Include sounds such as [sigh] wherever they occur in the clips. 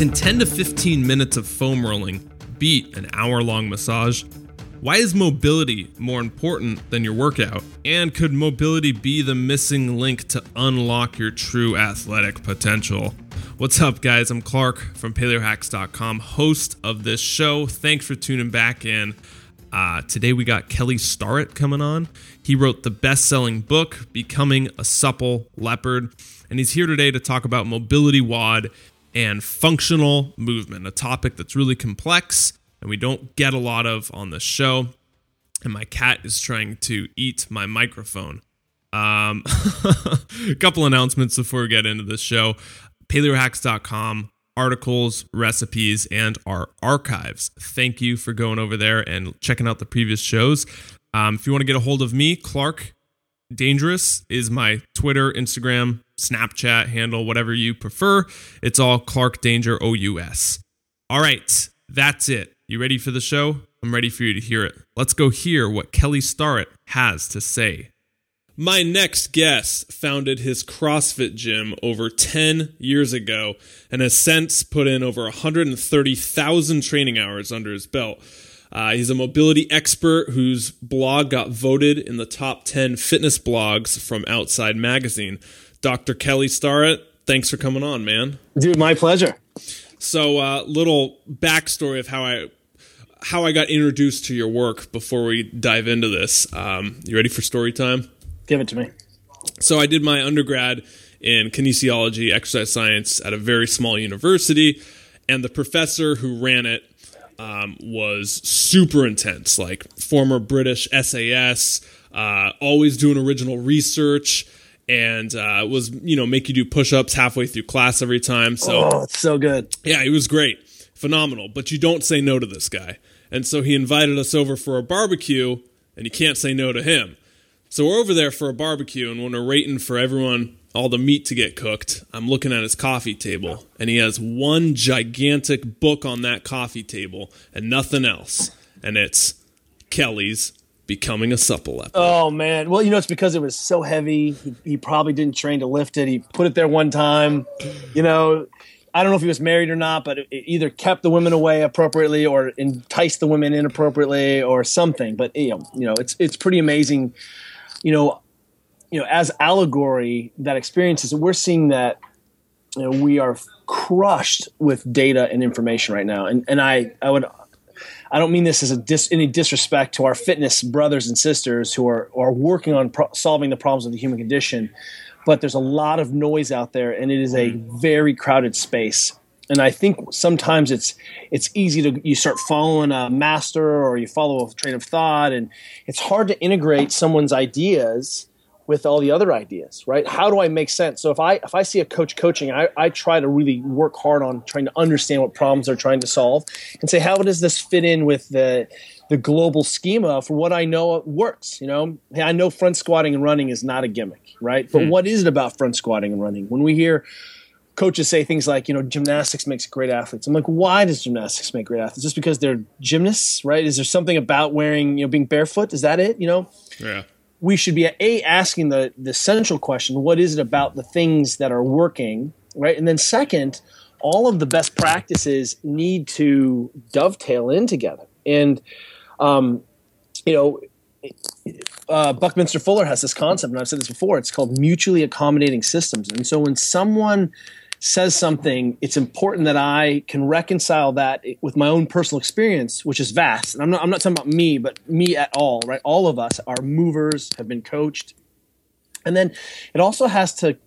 Can 10 to 15 minutes of foam rolling beat an hour long massage? Why is mobility more important than your workout? And could mobility be the missing link to unlock your true athletic potential? What's up, guys? I'm Clark from paleohacks.com, host of this show. Thanks for tuning back in. Uh, today we got Kelly Starrett coming on. He wrote the best selling book, Becoming a Supple Leopard, and he's here today to talk about mobility WOD and functional movement, a topic that's really complex and we don't get a lot of on the show. And my cat is trying to eat my microphone. Um, a [laughs] couple announcements before we get into this show paleohacks.com, articles, recipes, and our archives. Thank you for going over there and checking out the previous shows. Um, if you want to get a hold of me, Clark Dangerous is my Twitter, Instagram, Snapchat handle, whatever you prefer. It's all Clark Danger OUS. All right, that's it. You ready for the show? I'm ready for you to hear it. Let's go hear what Kelly Starrett has to say. My next guest founded his CrossFit gym over 10 years ago and has since put in over 130,000 training hours under his belt. Uh, he's a mobility expert whose blog got voted in the top 10 fitness blogs from Outside Magazine. Dr. Kelly Starrett, thanks for coming on, man. Dude, my pleasure. So, uh, little backstory of how I how I got introduced to your work before we dive into this. Um, you ready for story time? Give it to me. So I did my undergrad in kinesiology, exercise science at a very small university, and the professor who ran it um, was super intense, like former British SAS, uh, always doing original research, and uh, was you know make you do push-ups halfway through class every time. So oh, it's so good. Yeah, he was great, phenomenal. But you don't say no to this guy. And so he invited us over for a barbecue, and you can't say no to him. So we're over there for a barbecue, and when we're waiting for everyone, all the meat to get cooked, I'm looking at his coffee table, and he has one gigantic book on that coffee table and nothing else. And it's Kelly's Becoming a Supple. Oh, man. Well, you know, it's because it was so heavy. He, he probably didn't train to lift it. He put it there one time. You know, I don't know if he was married or not, but it, either kept the women away appropriately or enticed the women inappropriately or something. But you know, you know, it's it's pretty amazing. You know, you know, as allegory that experiences, we're seeing that you know, we are crushed with data and information right now. And and I I would I don't mean this as a dis, any disrespect to our fitness brothers and sisters who are are working on pro- solving the problems of the human condition but there's a lot of noise out there and it is a mm. very crowded space and i think sometimes it's it's easy to you start following a master or you follow a train of thought and it's hard to integrate someone's ideas with all the other ideas right how do i make sense so if i if i see a coach coaching i, I try to really work hard on trying to understand what problems they're trying to solve and say how does this fit in with the the global schema for what I know works. You know, I know front squatting and running is not a gimmick, right? But hmm. what is it about front squatting and running? When we hear coaches say things like, you know, gymnastics makes great athletes. I'm like, why does gymnastics make great athletes? Just because they're gymnasts, right? Is there something about wearing, you know, being barefoot? Is that it? You know? Yeah. We should be a asking the the central question: What is it about the things that are working, right? And then second, all of the best practices need to dovetail in together. And um, you know, uh, Buckminster Fuller has this concept, and I've said this before. It's called mutually accommodating systems. And so when someone says something, it's important that I can reconcile that with my own personal experience, which is vast. And I'm not, I'm not talking about me, but me at all, right? All of us are movers, have been coached. And then it also has to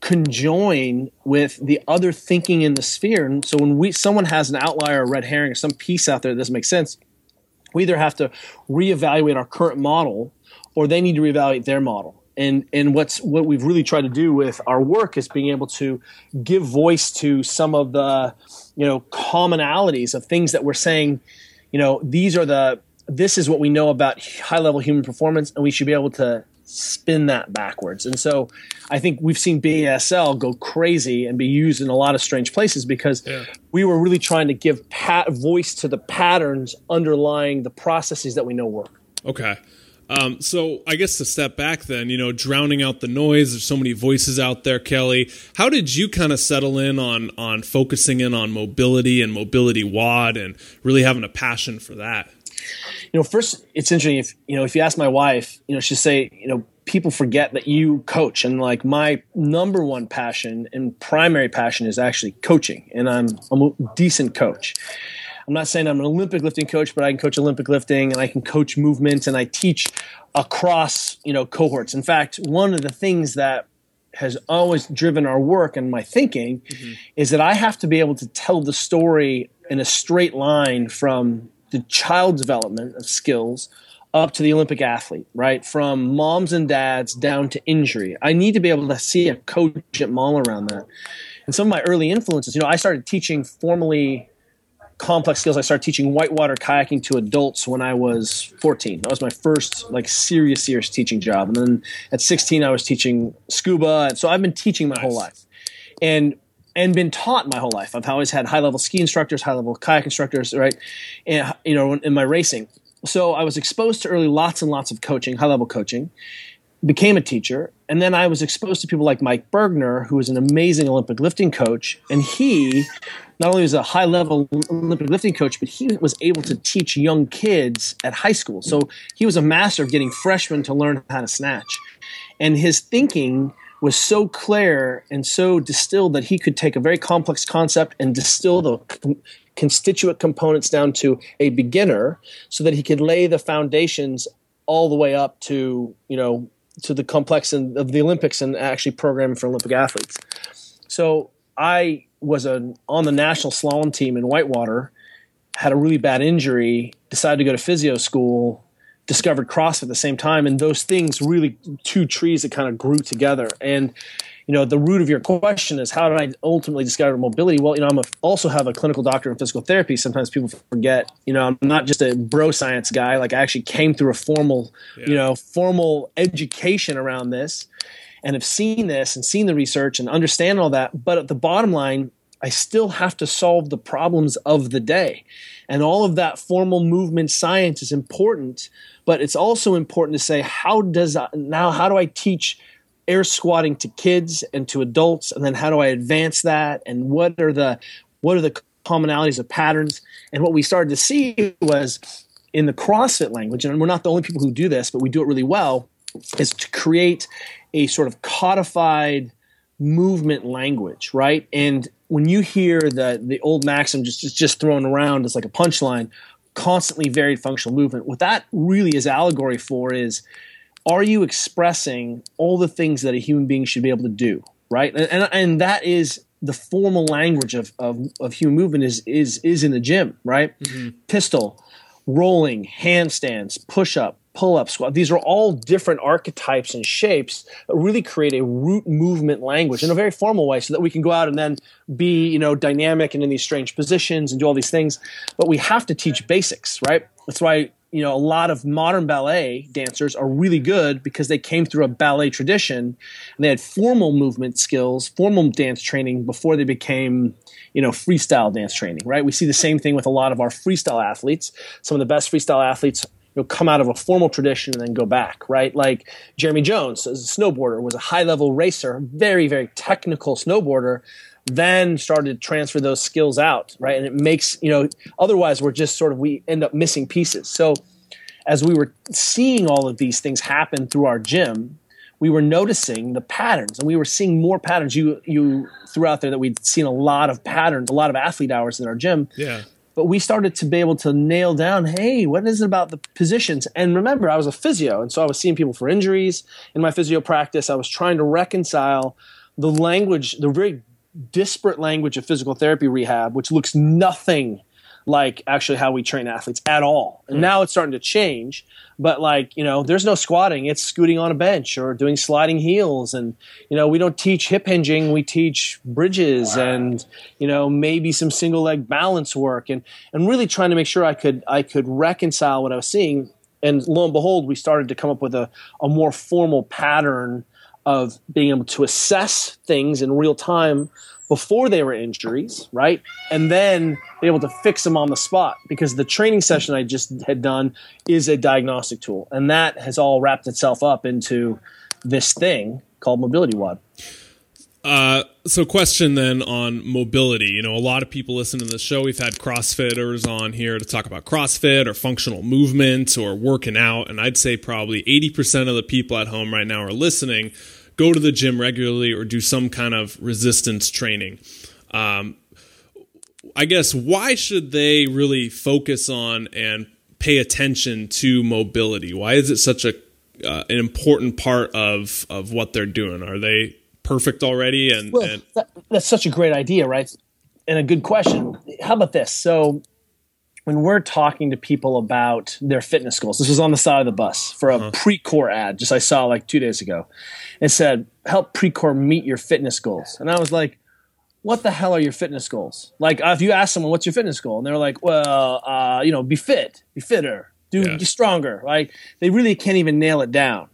conjoin with the other thinking in the sphere. And so when we someone has an outlier, a red herring, or some piece out there that doesn't make sense, we either have to reevaluate our current model or they need to reevaluate their model. And and what's what we've really tried to do with our work is being able to give voice to some of the you know commonalities of things that we're saying, you know, these are the this is what we know about high level human performance and we should be able to spin that backwards. And so I think we've seen BASL go crazy and be used in a lot of strange places because yeah. we were really trying to give pat- voice to the patterns underlying the processes that we know work. Okay. Um, so I guess to step back then, you know, drowning out the noise. There's so many voices out there, Kelly. How did you kind of settle in on on focusing in on mobility and mobility WOD, and really having a passion for that? You know, first it's interesting if you know if you ask my wife, you know, she'll say, you know, people forget that you coach and like my number one passion and primary passion is actually coaching and I'm, I'm a decent coach I'm not saying I'm an Olympic lifting coach, but I can coach Olympic lifting and I can coach movement and I teach across, you know, cohorts. In fact, one of the things that has always driven our work and my thinking mm-hmm. is that I have to be able to tell the story in a straight line from the child development of skills up to the Olympic athlete, right? From moms and dads down to injury. I need to be able to see a cogent model around that. And some of my early influences, you know, I started teaching formally complex skills. I started teaching whitewater kayaking to adults when I was 14. That was my first like serious, serious teaching job. And then at 16, I was teaching scuba. And so I've been teaching my nice. whole life, and and been taught my whole life. I've always had high level ski instructors, high level kayak instructors, right? And you know, in my racing. So I was exposed to early lots and lots of coaching, high level coaching became a teacher. And then I was exposed to people like Mike Burgener, who was an amazing Olympic lifting coach. And he not only was a high level Olympic lifting coach, but he was able to teach young kids at high school. So he was a master of getting freshmen to learn how to snatch. And his thinking was so clear and so distilled that he could take a very complex concept and distill the constituent components down to a beginner so that he could lay the foundations all the way up to, you know, to the complex of the Olympics and actually programming for Olympic athletes. So I was a, on the national slalom team in Whitewater, had a really bad injury, decided to go to physio school, discovered CrossFit at the same time, and those things really two trees that kind of grew together. And you know, the root of your question is how did I ultimately discover mobility? Well, you know, I'm a, also have a clinical doctor in physical therapy. Sometimes people forget, you know, I'm not just a bro science guy. Like I actually came through a formal, yeah. you know, formal education around this and have seen this and seen the research and understand all that. But at the bottom line, I still have to solve the problems of the day. And all of that formal movement science is important, but it's also important to say, how does I, now, how do I teach air squatting to kids and to adults? And then how do i advance that? And what are the what are the commonalities of patterns? And what we started to see was in the crossfit language and we're not the only people who do this but we do it really well is to create a sort of codified movement language right? And when you hear the the old maxim just just, thrown around as like a punchline constantly varied functional movement. What that really is allegory for is are you expressing all the things that a human being should be able to do right? And, and, and that is the formal language of, of, of, human movement is is is in the gym right? Mm-hmm. pistol rolling handstands push up pull up squat these are all different archetypes and shapes that really create a root movement language in a very formal way so that we can go out and then be you know dynamic and in these strange positions and do all these things but we have to teach basics right that's why you know, a lot of modern ballet dancers are really good because they came through a ballet tradition and they had formal movement skills, formal dance training before they became, you know, freestyle dance training, right? We see the same thing with a lot of our freestyle athletes. Some of the best freestyle athletes you know, come out of a formal tradition and then go back, right? Like Jeremy Jones, as a snowboarder, was a high level racer, very, very technical snowboarder then started to transfer those skills out, right? And it makes, you know, otherwise we're just sort of, we end up missing pieces. So as we were seeing all of these things happen through our gym, we were noticing the patterns and we were seeing more patterns. You, you threw out there that we'd seen a lot of patterns, a lot of athlete hours in our gym. Yeah. But we started to be able to nail down, hey, what is it about the positions? And remember, I was a physio, and so I was seeing people for injuries in my physio practice. I was trying to reconcile the language, the very disparate language of physical therapy rehab, which looks nothing like actually how we train athletes at all. And mm. now it's starting to change, but like, you know, there's no squatting, it's scooting on a bench or doing sliding heels. And you know, we don't teach hip hinging, we teach bridges and you know, maybe some single leg balance work and and really trying to make sure I could I could reconcile what I was seeing. And lo and behold, we started to come up with a, a more formal pattern of being able to assess things in real time before they were injuries, right? And then be able to fix them on the spot because the training session I just had done is a diagnostic tool. And that has all wrapped itself up into this thing called Mobility WOD. Uh, so question then on mobility. You know, a lot of people listen to the show. We've had CrossFitters on here to talk about CrossFit or functional movement or working out. And I'd say probably 80% of the people at home right now are listening, go to the gym regularly or do some kind of resistance training. Um, I guess why should they really focus on and pay attention to mobility? Why is it such a uh, an important part of of what they're doing? Are they perfect already? And, well, and that, that's such a great idea, right? And a good question. How about this? So, when we're talking to people about their fitness goals, this was on the side of the bus for a uh-huh. Precor ad, just I saw like two days ago. It said, "Help Precor meet your fitness goals," and I was like, "What the hell are your fitness goals?" Like, if you ask someone, "What's your fitness goal?" and they're like, "Well, uh, you know, be fit, be fitter, do yeah. be stronger." Right? They really can't even nail it down,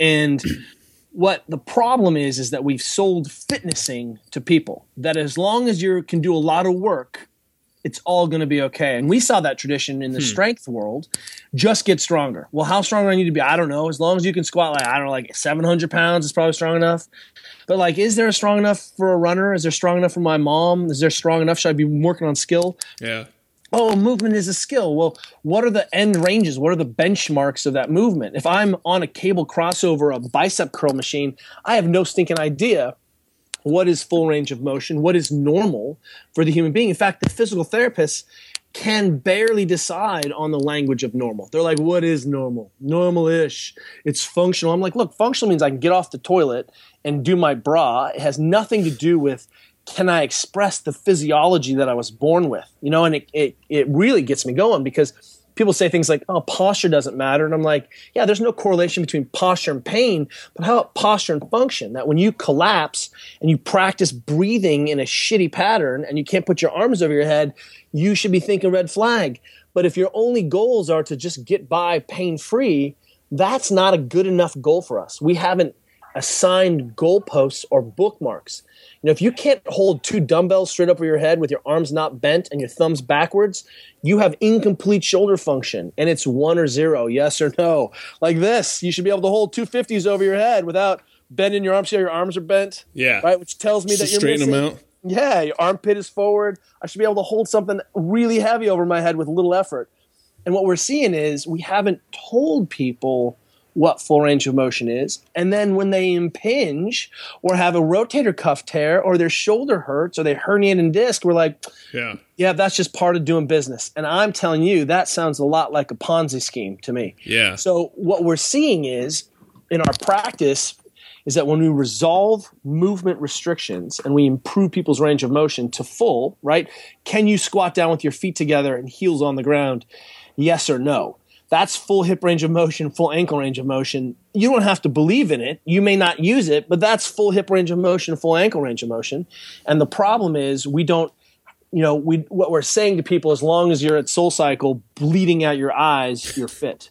and [clears throat] what the problem is is that we've sold fitnessing to people that as long as you can do a lot of work it's all going to be okay. And we saw that tradition in the hmm. strength world just get stronger. Well how strong do i need to be? I don't know. As long as you can squat like i don't know like 700 pounds is probably strong enough. But like is there strong enough for a runner? Is there strong enough for my mom? Is there strong enough? Should i be working on skill? Yeah. Oh, movement is a skill. Well, what are the end ranges? What are the benchmarks of that movement? If I'm on a cable crossover, a bicep curl machine, I have no stinking idea what is full range of motion, what is normal for the human being. In fact, the physical therapists can barely decide on the language of normal. They're like, what is normal? Normal ish. It's functional. I'm like, look, functional means I can get off the toilet and do my bra. It has nothing to do with can I express the physiology that I was born with? You know, and it, it, it really gets me going because people say things like, oh, posture doesn't matter. And I'm like, yeah, there's no correlation between posture and pain, but how about posture and function? That when you collapse and you practice breathing in a shitty pattern and you can't put your arms over your head, you should be thinking red flag. But if your only goals are to just get by pain free, that's not a good enough goal for us. We haven't assigned goalposts or bookmarks. You know, if you can't hold two dumbbells straight up over your head with your arms not bent and your thumbs backwards, you have incomplete shoulder function and it's one or zero, yes or no. Like this, you should be able to hold two fifties over your head without bending your arms. See how your arms are bent? Yeah. Right, which tells me Just that you're straighten missing. them out. Yeah, your armpit is forward. I should be able to hold something really heavy over my head with little effort. And what we're seeing is we haven't told people what full range of motion is. And then when they impinge or have a rotator cuff tear or their shoulder hurts or they herniate in disc, we're like, yeah, yeah, that's just part of doing business. And I'm telling you, that sounds a lot like a Ponzi scheme to me. Yeah. So what we're seeing is in our practice is that when we resolve movement restrictions and we improve people's range of motion to full, right? Can you squat down with your feet together and heels on the ground? Yes or no? That's full hip range of motion, full ankle range of motion. You don't have to believe in it. You may not use it, but that's full hip range of motion, full ankle range of motion. And the problem is we don't, you know, we what we're saying to people as long as you're at Soul Cycle bleeding out your eyes, you're fit.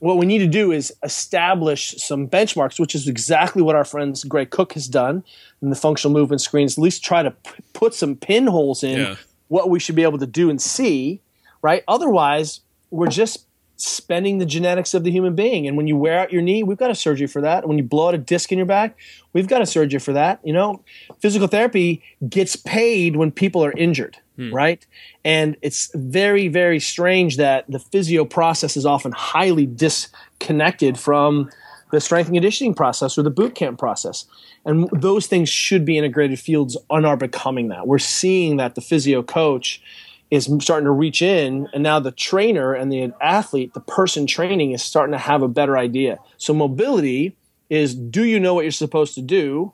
What we need to do is establish some benchmarks, which is exactly what our friends Gray Cook has done in the functional movement screens. At least try to p- put some pinholes in yeah. what we should be able to do and see, right? Otherwise, we're just spending the genetics of the human being. And when you wear out your knee, we've got a surgery for that. When you blow out a disc in your back, we've got a surgery for that. You know, physical therapy gets paid when people are injured, hmm. right? And it's very, very strange that the physio process is often highly disconnected from the strength and conditioning process or the boot camp process. And those things should be integrated fields and are becoming that. We're seeing that the physio coach is starting to reach in and now the trainer and the athlete the person training is starting to have a better idea. So mobility is do you know what you're supposed to do?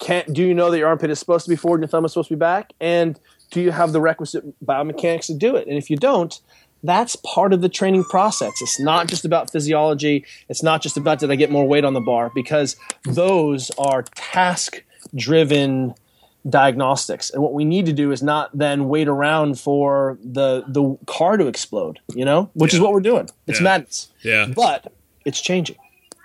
Can do you know that your armpit is supposed to be forward and your thumb is supposed to be back? And do you have the requisite biomechanics to do it? And if you don't that's part of the training process. It's not just about physiology. It's not just about did i get more weight on the bar? Because those are task driven diagnostics. And what we need to do is not then wait around for the the car to explode, you know, which yeah. is what we're doing. It's yeah. madness. Yeah. But it's changing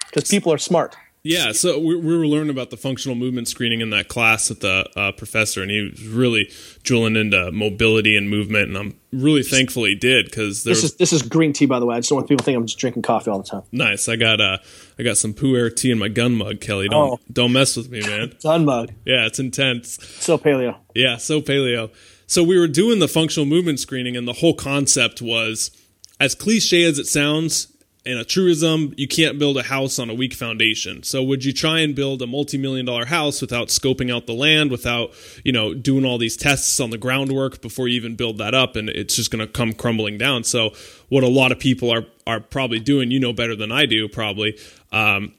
because people are smart. Yeah, so we, we, were learning about the functional movement screening in that class with the uh, professor, and he was really drilling into mobility and movement, and I'm really thankful he did because this is this is green tea, by the way. I just don't want people to think I'm just drinking coffee all the time. Nice. I got uh, I got some Pu'er tea in my gun mug, Kelly. Don't oh. don't mess with me, man. [laughs] gun mug. Yeah, it's intense. So paleo. Yeah, so paleo. So we were doing the functional movement screening, and the whole concept was, as cliche as it sounds, in a truism, you can't build a house on a weak foundation. So would you try and build a multi-million dollar house without scoping out the land, without, you know, doing all these tests on the groundwork before you even build that up and it's just going to come crumbling down. So what a lot of people are are probably doing, you know better than I do probably, um,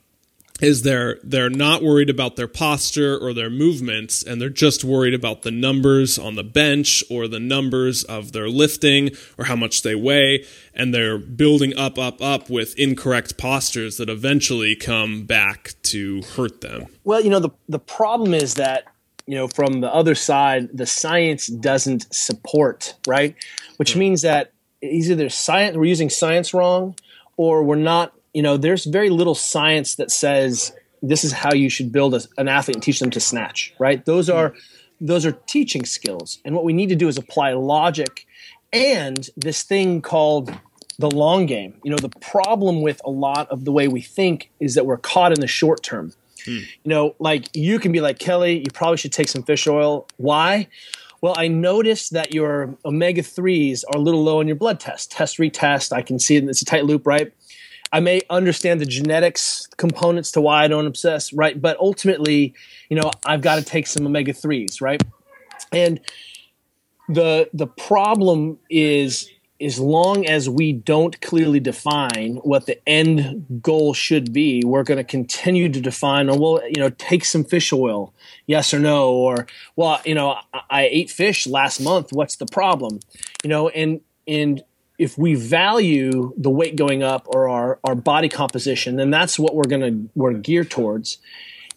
is they're they're not worried about their posture or their movements and they're just worried about the numbers on the bench or the numbers of their lifting or how much they weigh and they're building up up up with incorrect postures that eventually come back to hurt them. Well you know the the problem is that you know from the other side the science doesn't support right? Which hmm. means that either there's science we're using science wrong or we're not you know, there's very little science that says this is how you should build a, an athlete and teach them to snatch, right? Those are those are teaching skills. And what we need to do is apply logic and this thing called the long game. You know, the problem with a lot of the way we think is that we're caught in the short term. Hmm. You know, like you can be like, Kelly, you probably should take some fish oil. Why? Well, I noticed that your omega 3s are a little low in your blood test. Test, retest. I can see it. It's a tight loop, right? I may understand the genetics components to why I don't obsess, right? But ultimately, you know, I've got to take some omega threes, right? And the the problem is as long as we don't clearly define what the end goal should be, we're going to continue to define, oh, well, you know, take some fish oil, yes or no, or, well, you know, I, I ate fish last month. What's the problem? You know, and, and if we value the weight going up or our, our body composition, then that's what we're gonna we're geared towards.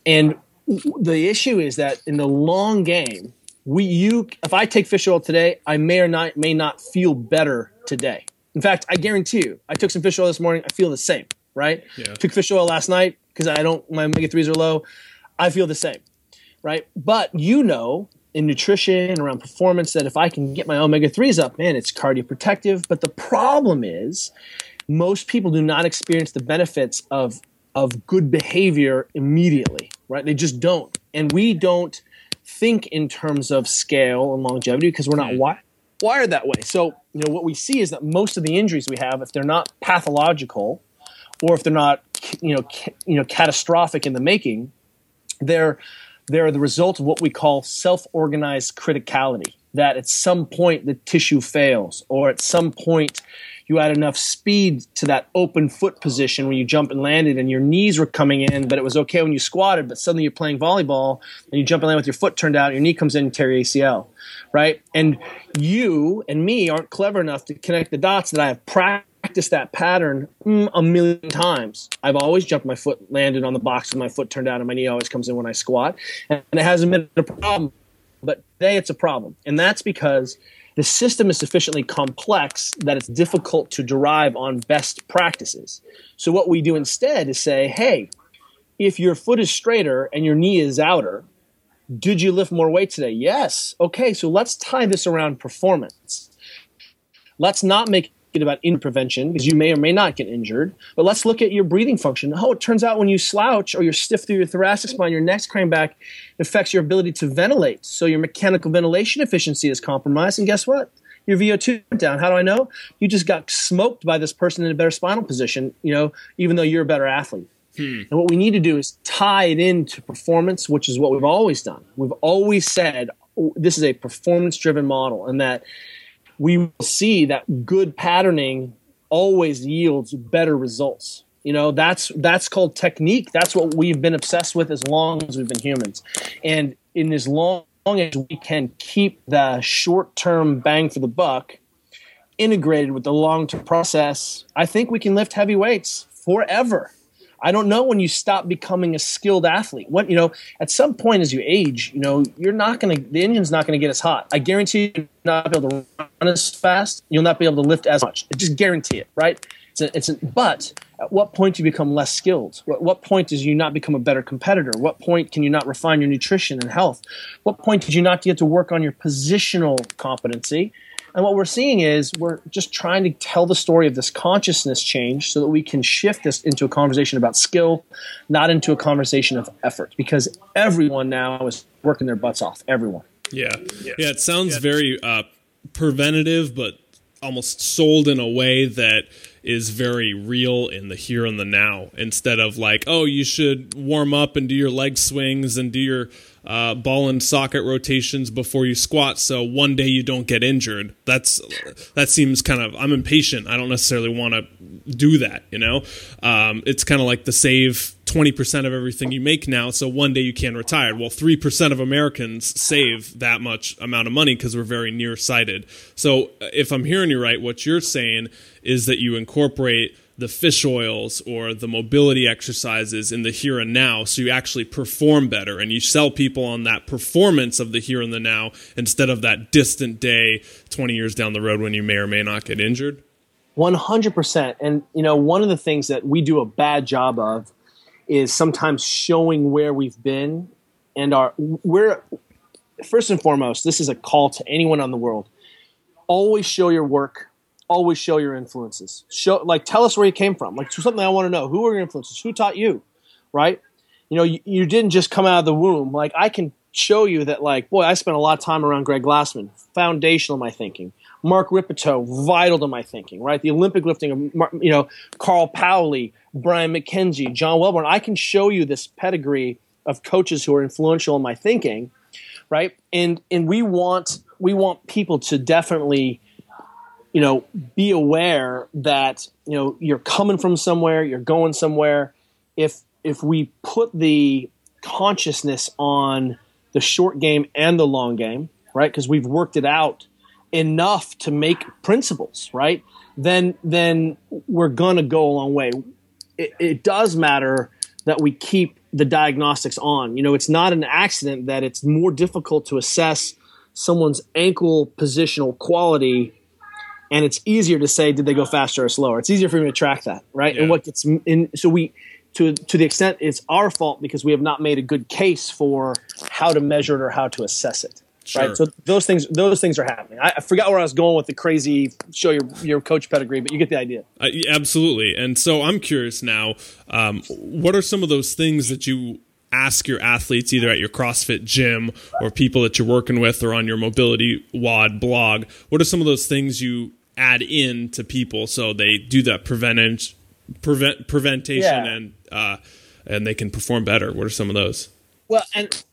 And the issue is that in the long game, we you if I take fish oil today, I may or not may not feel better today. In fact, I guarantee you, I took some fish oil this morning, I feel the same, right? Yeah. Took fish oil last night because I don't my omega threes are low. I feel the same, right? But you know in nutrition around performance that if I can get my omega 3s up, man, it's cardioprotective. But the problem is, most people do not experience the benefits of, of good behavior immediately, right? They just don't. And we don't think in terms of scale and longevity because we're not hmm. wi- wired that way. So, you know, what we see is that most of the injuries we have, if they're not pathological or if they're not, you know, ca- you know, catastrophic in the making, they're they're the result of what we call self organized criticality. That at some point the tissue fails, or at some point you add enough speed to that open foot position when you jump and landed, and your knees were coming in, but it was okay when you squatted, but suddenly you're playing volleyball and you jump and land with your foot turned out, your knee comes in and tear your ACL, right? And you and me aren't clever enough to connect the dots that I have practiced practiced that pattern mm, a million times. I've always jumped my foot, landed on the box with my foot turned out, and my knee always comes in when I squat. And it hasn't been a problem. But today it's a problem. And that's because the system is sufficiently complex that it's difficult to derive on best practices. So what we do instead is say, hey, if your foot is straighter and your knee is outer, did you lift more weight today? Yes. Okay, so let's tie this around performance. Let's not make about in prevention because you may or may not get injured. But let's look at your breathing function. Oh, it turns out when you slouch or you're stiff through your thoracic spine, your neck's craned back, it affects your ability to ventilate. So your mechanical ventilation efficiency is compromised. And guess what? Your VO2 went down. How do I know? You just got smoked by this person in a better spinal position, you know, even though you're a better athlete. Hmm. And what we need to do is tie it into performance, which is what we've always done. We've always said oh, this is a performance driven model and that we will see that good patterning always yields better results. You know, that's that's called technique. That's what we've been obsessed with as long as we've been humans. And in as long as we can keep the short-term bang for the buck integrated with the long-term process, I think we can lift heavy weights forever. I don't know when you stop becoming a skilled athlete. What you know, at some point as you age, you know, you're not going to the engine's not going to get as hot. I guarantee you, not be able to run as fast. You'll not be able to lift as much. I just guarantee it, right? It's a, it's a, but At what point do you become less skilled? What, what point does you not become a better competitor? What point can you not refine your nutrition and health? What point did you not get to work on your positional competency? And what we're seeing is we're just trying to tell the story of this consciousness change so that we can shift this into a conversation about skill, not into a conversation of effort, because everyone now is working their butts off. Everyone. Yeah. Yeah. yeah it sounds yeah. very uh, preventative, but almost sold in a way that is very real in the here and the now instead of like, oh, you should warm up and do your leg swings and do your uh, ball and socket rotations before you squat, so one day you don't get injured. That's that seems kind of I'm impatient. I don't necessarily want to do that. You know, um, it's kind of like the save twenty percent of everything you make now, so one day you can retire. Well, three percent of Americans save that much amount of money because we're very nearsighted. So, if I'm hearing you right, what you're saying is that you incorporate the fish oils or the mobility exercises in the here and now so you actually perform better and you sell people on that performance of the here and the now instead of that distant day 20 years down the road when you may or may not get injured? 100% and you know one of the things that we do a bad job of is sometimes showing where we've been and our we're first and foremost this is a call to anyone on the world. Always show your work always show your influences. Show like tell us where you came from. Like something I want to know. Who are your influences? Who taught you? Right? You know, you, you didn't just come out of the womb. Like I can show you that like, boy, I spent a lot of time around Greg Glassman, foundational to my thinking. Mark Rippetoe, vital to my thinking, right? The Olympic lifting of, you know, Carl Paoli, Brian McKenzie, John Welbourn. I can show you this pedigree of coaches who are influential in my thinking, right? And and we want we want people to definitely you know, be aware that you know you're coming from somewhere, you're going somewhere. If if we put the consciousness on the short game and the long game, right? Because we've worked it out enough to make principles, right? Then then we're gonna go a long way. It, it does matter that we keep the diagnostics on. You know, it's not an accident that it's more difficult to assess someone's ankle positional quality and it's easier to say did they go faster or slower. It's easier for me to track that, right? Yeah. And what gets in so we to to the extent it's our fault because we have not made a good case for how to measure it or how to assess it. Sure. Right. So those things those things are happening. I, I, forgot where I was going with the crazy show your your coach pedigree, but you get the idea. Uh, absolutely. And so I'm curious now. Um, what are some of those things that you ask your athletes either at your CrossFit gym or people that you're working with or on your mobility WOD blog? What are some of those things you add in to people so they do that prevent prevent preventation yeah. and uh, and they can perform better. What are some of those? Well, and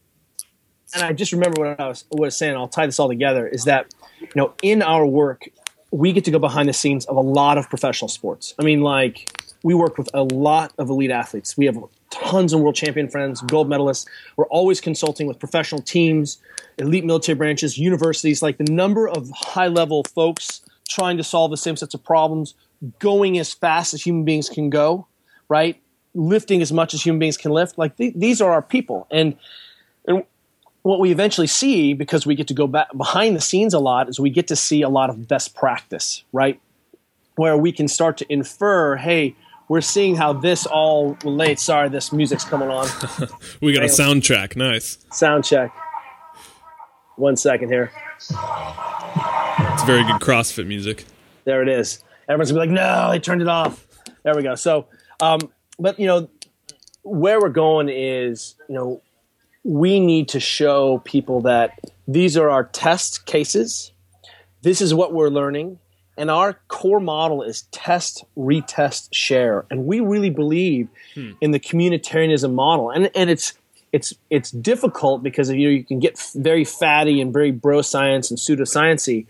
and I just remember what I was what I was saying. I'll tie this all together. Is that you know in our work we get to go behind the scenes of a lot of professional sports. I mean, like we work with a lot of elite athletes. We have tons of world champion friends, gold medalists. We're always consulting with professional teams, elite military branches, universities. Like the number of high level folks trying to solve the same sets of problems, going as fast as human beings can go, right? Lifting as much as human beings can lift. Like th- these are our people, and and what we eventually see because we get to go back behind the scenes a lot is we get to see a lot of best practice, right? Where we can start to infer, hey, we're seeing how this all relates. Sorry, this music's coming on. [laughs] we got a sound track. Nice. Sound check. One second here. Very good CrossFit music. There it is. Everyone's gonna be like, no, they turned it off. There we go. So, um, but you know, where we're going is, you know, we need to show people that these are our test cases. This is what we're learning. And our core model is test, retest, share. And we really believe hmm. in the communitarianism model. And, and it's, it's it's difficult because you know, you can get very fatty and very bro science and pseudosciency,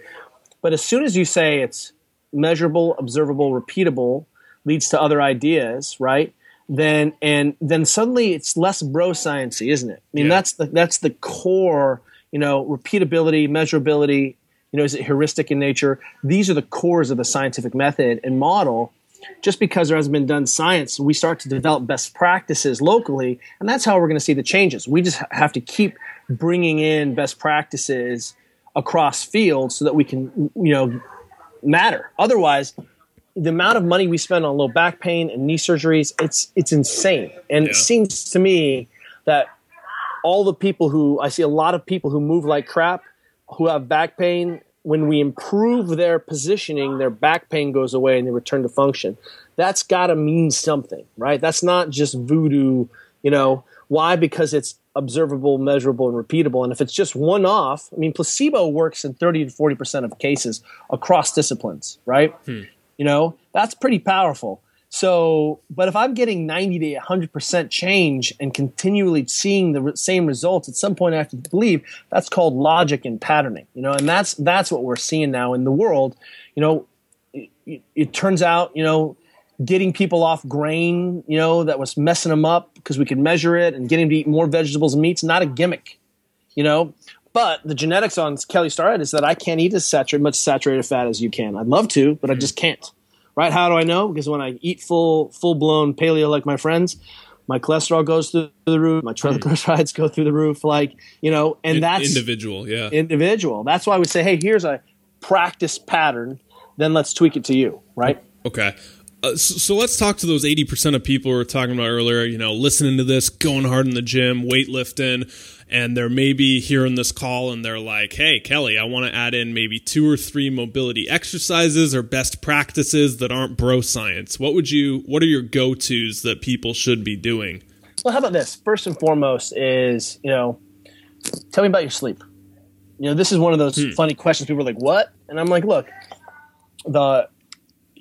but as soon as you say it's measurable, observable, repeatable, leads to other ideas, right? Then and then suddenly it's less bro sciencey, isn't it? I mean, yeah. that's the that's the core. You know, repeatability, measurability. You know, is it heuristic in nature? These are the cores of the scientific method and model just because there hasn't been done science, we start to develop best practices locally, and that's how we're going to see the changes. We just have to keep bringing in best practices across fields so that we can, you know, matter. Otherwise, the amount of money we spend on low back pain and knee surgeries, it's it's insane. And Yeah. it seems to me that all the people who I see a lot of people who move like crap, who have back pain, when we improve their positioning, their back pain goes away and they return to function. That's got to mean something, right? That's not just voodoo, you know. Why? Because it's observable, measurable, and repeatable. And if it's just one off, I mean, placebo works in 30 to 40% of cases across disciplines, right? Hmm. You know, that's pretty powerful. So, but if I'm getting 90 to 100% change and continually seeing the same results, at some point I have to believe that's called logic and patterning, you know, and that's that's what we're seeing now in the world. You know, it, it turns out, you know, getting people off grain, you know, that was messing them up because we could measure it and getting them to eat more vegetables and meats, not a gimmick, you know. But the genetics on Kelly Starrett is that I can't eat as saturated, much saturated fat as you can. I'd love to, but I mm-hmm. just can't. Right? How do I know? Because when I eat full full blown paleo like my friends, my cholesterol goes through the roof, my triglycerides mm-hmm. go through the roof, like you know, and that's individual. Yeah. individual. That's why we say, hey, here's a practice pattern. Then let's tweak it to you, right? Okay. Uh, so, so let's talk to those 80% of people we were talking about earlier, you know, listening to this, going hard in the gym, weightlifting, and they're maybe hearing this call and they're like, hey, Kelly, I want to add in maybe two or three mobility exercises or best practices that aren't bro science. What would you, what are your go tos that people should be doing? Well, how about this? First and foremost is, you know, tell me about your sleep. You know, this is one of those funny questions. People are like, "What?" And I'm like, "Look, the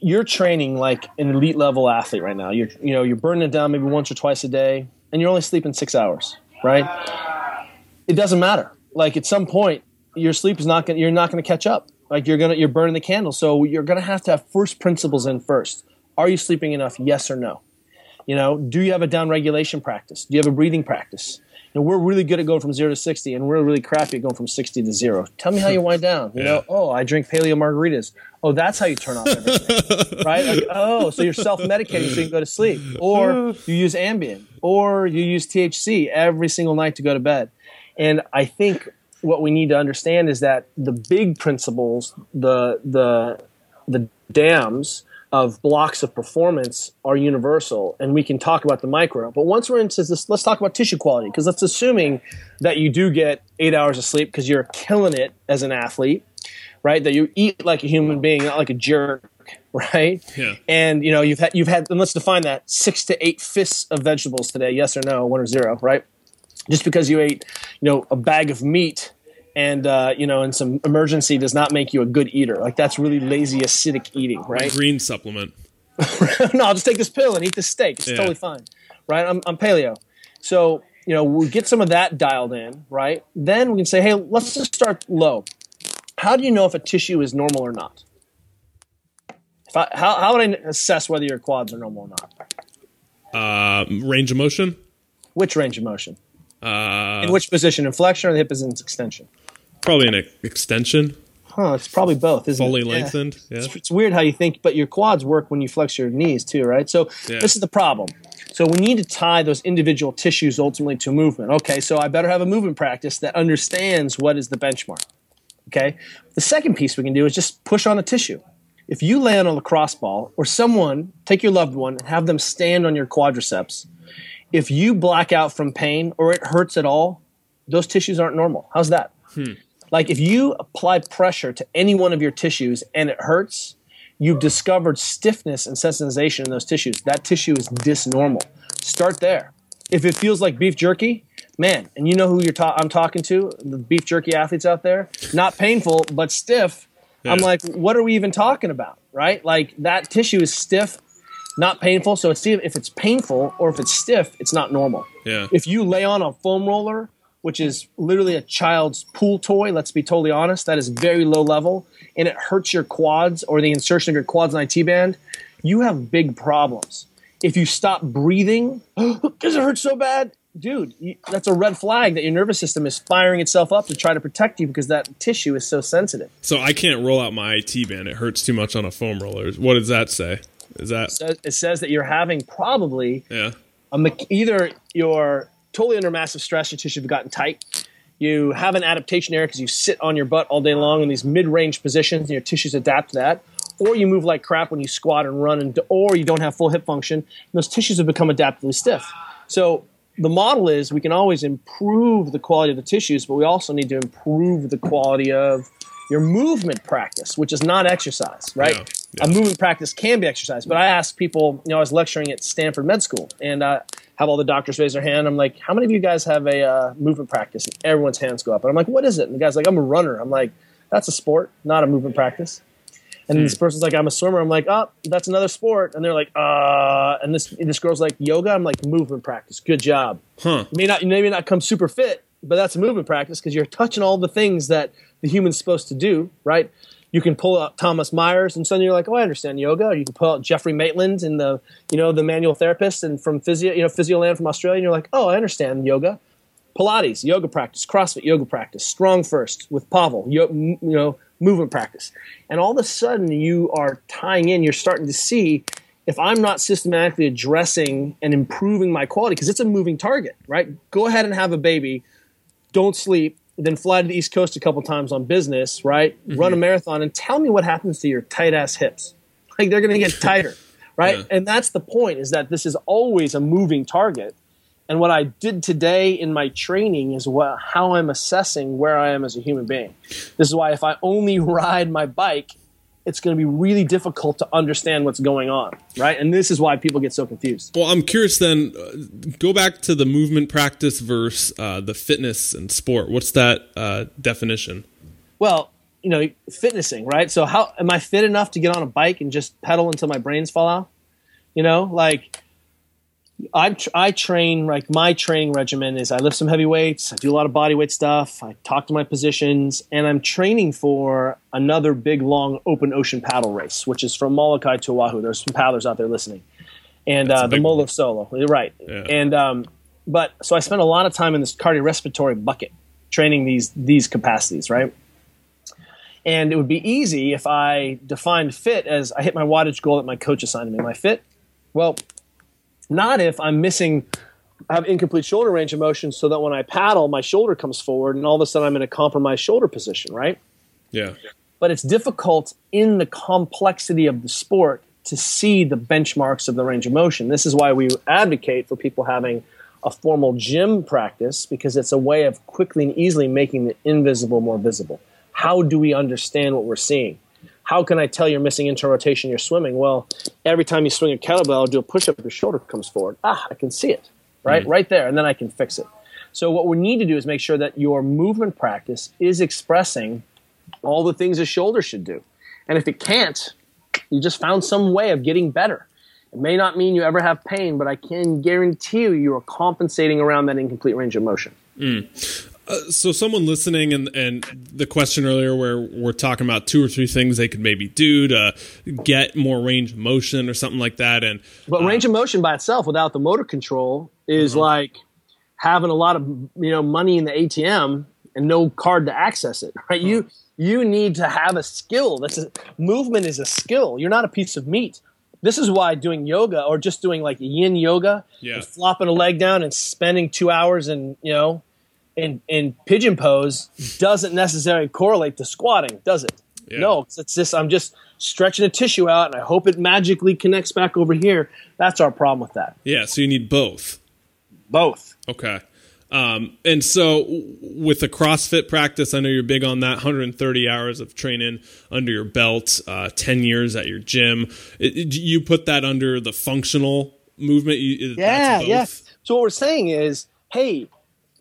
you're training like an elite level athlete right now. You're, you know, you're burning it down maybe once or twice a day, and you're only sleeping six hours, right? It doesn't matter. Like at some point, your sleep is not going. You're not going to catch up. Like you're gonna, you're burning the candle. So you're gonna have to have first principles in first. Are you sleeping enough? Yes or no. You know, do you have a down regulation practice? Do you have a breathing practice? Know, we're really good at going from zero to sixty, and we're really crappy at going from sixty to zero. Tell me how you wind down. You [laughs] know, oh, I drink paleo margaritas. Oh, that's how you turn off everything, [laughs] right? Like, oh, so you're self medicating so you can go to sleep, or you use Ambien, or you use THC every single night to go to bed. And I think what we need to understand is that the big principles, the the the dams of blocks of performance are universal and we can talk about the micro. But once we're into this let's talk about tissue quality because that's assuming that you do get eight hours of sleep because you're killing it as an athlete right? That you eat like a human being not like a jerk [laughs] right? Yeah. and you know you've had you've had and let's define that six to eight fists of vegetables today yes or no one or zero right? Just because you ate you know a bag of meat and uh, you know in some emergency does not make you a good eater like that's really lazy acidic eating right Green supplement. [laughs] no, I'll just take this pill and eat this steak. It's Yeah. totally fine, right? I'm, I'm paleo, so you know we get some of that dialed in, right? Then we can say, hey, let's just start low. How do you know if a tissue is normal or not? If I, how, how would I assess whether your quads are normal or not? Uh, range of motion. Which range of motion? Uh, In which position? In flexion or the hip is in extension? probably an extension, Huh, it's probably both, isn't fully it? Yeah. lengthened. Yeah. It's, it's weird how you think, but your quads work when you flex your knees too, right? So Yeah. this is the problem. So we need to tie those individual tissues ultimately to movement. Okay, so I better have a movement practice that understands what is the benchmark. Okay. The second piece we can do is just push on a tissue. If you land on a lacrosse ball or someone, take your loved one and have them stand on your quadriceps, if you black out from pain or it hurts at all, those tissues aren't normal. How's that? Hmm. Like if you apply pressure to any one of your tissues and it hurts, you've discovered stiffness and sensitization in those tissues. That tissue is dysnormal. Start there. If it feels like beef jerky, man, and you know who you're ta- I'm talking to, the beef jerky athletes out there, not painful but stiff. I'm like, what are we even talking about, right? Like that tissue is stiff, not painful. So it's if it's painful or if it's stiff, it's not normal. Yeah. If you lay on a foam roller, which is literally a child's pool toy, let's be totally honest, that is very low level, and it hurts your quads or the insertion of your quads and IT band, you have big problems. If you stop breathing [gasps] because it hurts so bad, dude, that's a red flag that your nervous system is firing itself up to try to protect you because that tissue is so sensitive. So I can't roll out my IT band. It hurts too much on a foam roller. What does that say? Is that It says that you're having probably yeah? a either you're totally under massive stress, your tissues have gotten tight. You have an adaptation error because you sit on your butt all day long in these mid-range positions, and your tissues adapt to that. or you move like crap when you squat and run, and or you don't have full hip function. those tissues have become adaptively stiff. So the model is we can always improve the quality of the tissues, but we also need to improve the quality of your movement practice, which is not exercise, right? Yeah, yeah. A movement practice can be exercise. But I ask people, you know, I was lecturing at Stanford Med School and uh, have all the doctors raise their hand. I'm like, how many of you guys have a uh, movement practice? And everyone's hands go up. And I'm like, what is it? And the guy's like, I'm a runner. I'm like, that's a sport, not a movement practice. And hmm. this person's like, I'm a swimmer. I'm like, oh, that's another sport. And they're like, uh, and this this girl's like, yoga. I'm like, movement practice. Good job. Huh. You may not, you may not come super fit, but that's a movement practice because you're touching all the things that the human's supposed to do, right? You can pull out Thomas Myers, and suddenly you're like, oh, I understand yoga. Or you can pull out Jeffrey Maitland and the, you know, the manual therapist and from physio, you know, Physioland from Australia, and you're like, oh, I understand yoga. Pilates, yoga practice, CrossFit, yoga practice, Strong First with Pavel, you know, movement practice. And all of a sudden you are tying in, you're starting to see if I'm not systematically addressing and improving my quality, because it's a moving target, right? Go ahead and have a baby, don't sleep, then fly to the East Coast a couple times on business, right? Mm-hmm. Run a marathon and tell me what happens to your tight ass hips. Like they're going to get [laughs] tighter, right? Yeah. And that's the point is that this is always a moving target. And what I did today in my training is what, how I'm assessing where I am as a human being. This is why if I only [laughs] ride my bike it's going to be really difficult to understand what's going on, right? And this is why people get so confused. Well, I'm curious then, uh, go back to the movement practice versus uh, the fitness and sport. What's that uh, definition? Well, you know, fitnessing, right? So, how am I fit enough to get on a bike and just pedal until my brains fall out? You know, like I, I train like my training regimen is I lift some heavy weights, I do a lot of body weight stuff, I talk to my positions, and I'm training for another big long open ocean paddle race, which is from Molokai to Oahu. There's some paddlers out there listening, and uh, the Molo Solo, right? Yeah. And um, but so I spend a lot of time in this cardiorespiratory bucket training these these capacities, right? And it would be easy if I defined fit as I hit my wattage goal that my coach assigned me. Am I fit? Well, not if I'm missing, I have incomplete shoulder range of motion so that when I paddle, my shoulder comes forward and all of a sudden I'm in a compromised shoulder position, right? Yeah. But it's difficult in the complexity of the sport to see the benchmarks of the range of motion. This is why we advocate for people having a formal gym practice because it's a way of quickly and easily making the invisible more visible. How do we understand what we're seeing? How can I tell you're missing inter-rotation you're swimming? Well, every time you swing a kettlebell, or do a push-up, your shoulder comes forward. Ah, I can see it, right? Mm-hmm. Right there, and then I can fix it. So what we need to do is make sure that your movement practice is expressing all the things a shoulder should do. And if it can't, you just found some way of getting better. It may not mean you ever have pain, but I can guarantee you you are compensating around that incomplete range of motion. Mm. Uh, so someone listening and and the question earlier where we're talking about two or three things they could maybe do to get more range of motion or something like that and but uh, range of motion by itself without the motor control is uh-huh. like having a lot of you know money in the ATM and no card to access it [laughs] right uh-huh. you you need to have a skill that's a, movement is a skill you're not a piece of meat this is why doing yoga or just doing like yin yoga yeah. flopping a leg down and spending two hours and you know in in pigeon pose doesn't necessarily correlate to squatting, does it? Yeah. No, it's just I'm just stretching a tissue out, and I hope it magically connects back over here. That's our problem with that. Yeah, so you need both. Both. Okay. Um, and so with the CrossFit practice, I know you're big on that 130 hours of training under your belt, uh, 10 years at your gym. It, it, you put that under the functional movement. You, yeah, yeah. So what we're saying is, hey,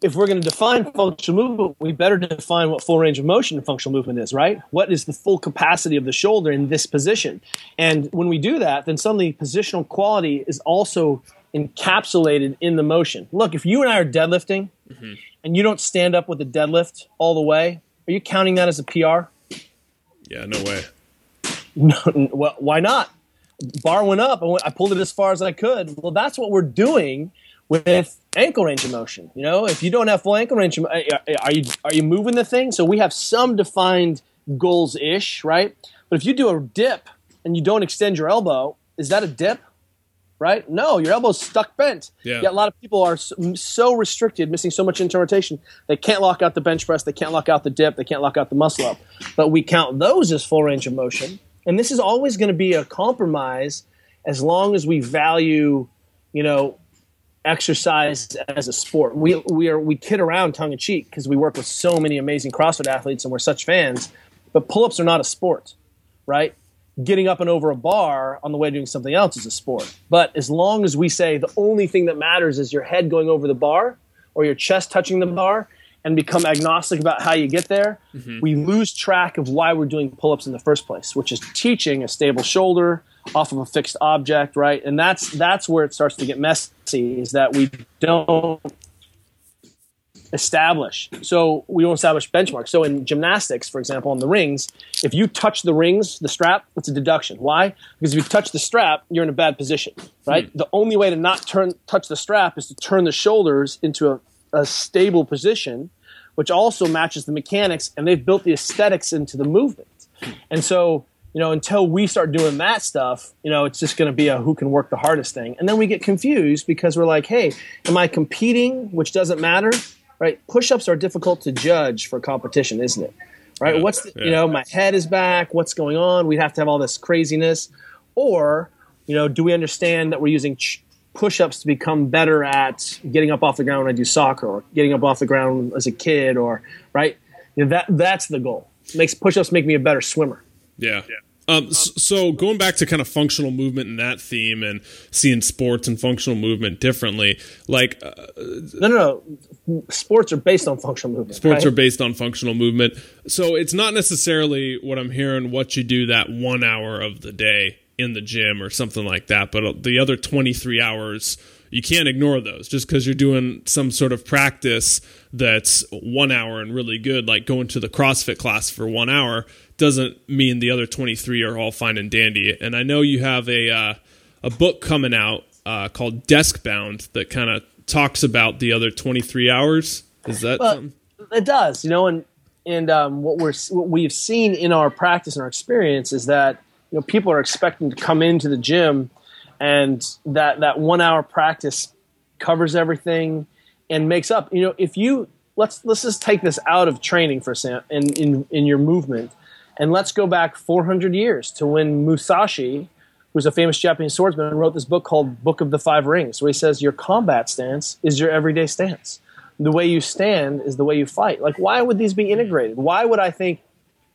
if we're going to define functional movement, we better define what full range of motion functional movement is, right? What is the full capacity of the shoulder in this position? And when we do that, then suddenly positional quality is also encapsulated in the motion. Look, if you and I are deadlifting mm-hmm. and you don't stand up with the deadlift all the way, are you counting that as a PR? Yeah, no way. [laughs] No, well, why not? Bar went up. Went, I pulled it as far as I could. Well, that's what we're doing with ankle range of motion. You know, if you don't have full ankle range, eh, eh, are you are you moving the thing? So we have some defined goals ish, right? But if you do a dip and you don't extend your elbow, is that a dip? Right? No, your elbow's stuck bent. Yeah. Yet a lot of people are so restricted, missing so much inter-rotation, they can't lock out the bench press, they can't lock out the dip, they can't lock out the muscle up. But we count those as full range of motion And this is always going to be a compromise as long as we value, you know, exercise as a sport. We we are we kid around tongue in cheek because we work with so many amazing CrossFit athletes and we're such fans. But pull-ups are not a sport, right? Getting up and over a bar on the way to doing something else is a sport. But as long as we say the only thing that matters is your head going over the bar or your chest touching the bar and become agnostic about how you get there, mm-hmm. we lose track of why we're doing pull-ups in the first place, which is teaching a stable shoulder, off of a fixed object, right? And that's that's where it starts to get messy. Is that we don't establish. So we don't establish benchmarks. So in gymnastics, for example, on the rings, if you touch the rings, the strap, it's a deduction. Why? Because if you touch the strap, you're in a bad position, right? Hmm. The only way to not turn touch the strap is to turn the shoulders into a, a stable position, which also matches the mechanics, and they've built the aesthetics into the movement. And so you know, until we start doing that stuff, you know, it's just going to be a who can work the hardest thing. And then we get confused because we're like, hey, am I competing, which doesn't matter, right? Push ups are difficult to judge for competition, isn't it? Right? Yeah, what's, the, yeah. you know, my head is back. What's going on? We'd have to have all this craziness. Or, you know, do we understand that we're using ch- push ups to become better at getting up off the ground when I do soccer or getting up off the ground as a kid or, right? You know, that, that's the goal. Makes push ups make me a better swimmer. Yeah. yeah. Um, so going back to kind of functional movement and that theme and seeing sports and functional movement differently, like uh, no, no, no, sports are based on functional movement. Sports right? are based on functional movement, so it's not necessarily what I'm hearing. What you do that one hour of the day in the gym or something like that, but the other 23 hours you can't ignore those just because you're doing some sort of practice that's one hour and really good, like going to the CrossFit class for one hour doesn't mean the other 23 are all fine and dandy. And I know you have a uh, a book coming out uh, called Desk Bound that kind of talks about the other 23 hours. Is that well, something? It does, you know, and and um, what we're what we've seen in our practice and our experience is that you know people are expecting to come into the gym and that that one hour practice covers everything and makes up. You know, if you let's let's just take this out of training for a in in in your movement and let's go back 400 years to when Musashi, who's a famous Japanese swordsman, wrote this book called Book of the Five Rings, where he says your combat stance is your everyday stance. The way you stand is the way you fight. Like, why would these be integrated? Why would I think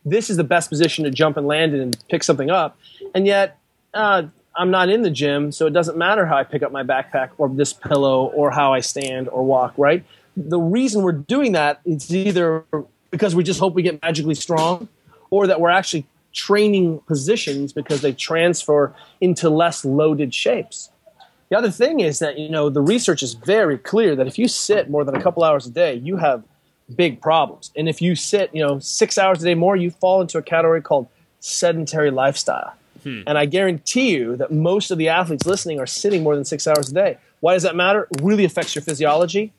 this is the best position to jump and land in and pick something up, and yet uh, I'm not in the gym, so it doesn't matter how I pick up my backpack or this pillow or how I stand or walk, right? The reason we're doing that is either because we just hope we get magically strong or that we're actually training positions because they transfer into less loaded shapes. The other thing is that you know the research is very clear that if you sit more than a couple hours a day, you have big problems. And if you sit, you know, 6 hours a day more, you fall into a category called sedentary lifestyle. Hmm. And I guarantee you that most of the athletes listening are sitting more than 6 hours a day. Why does that matter? It really affects your physiology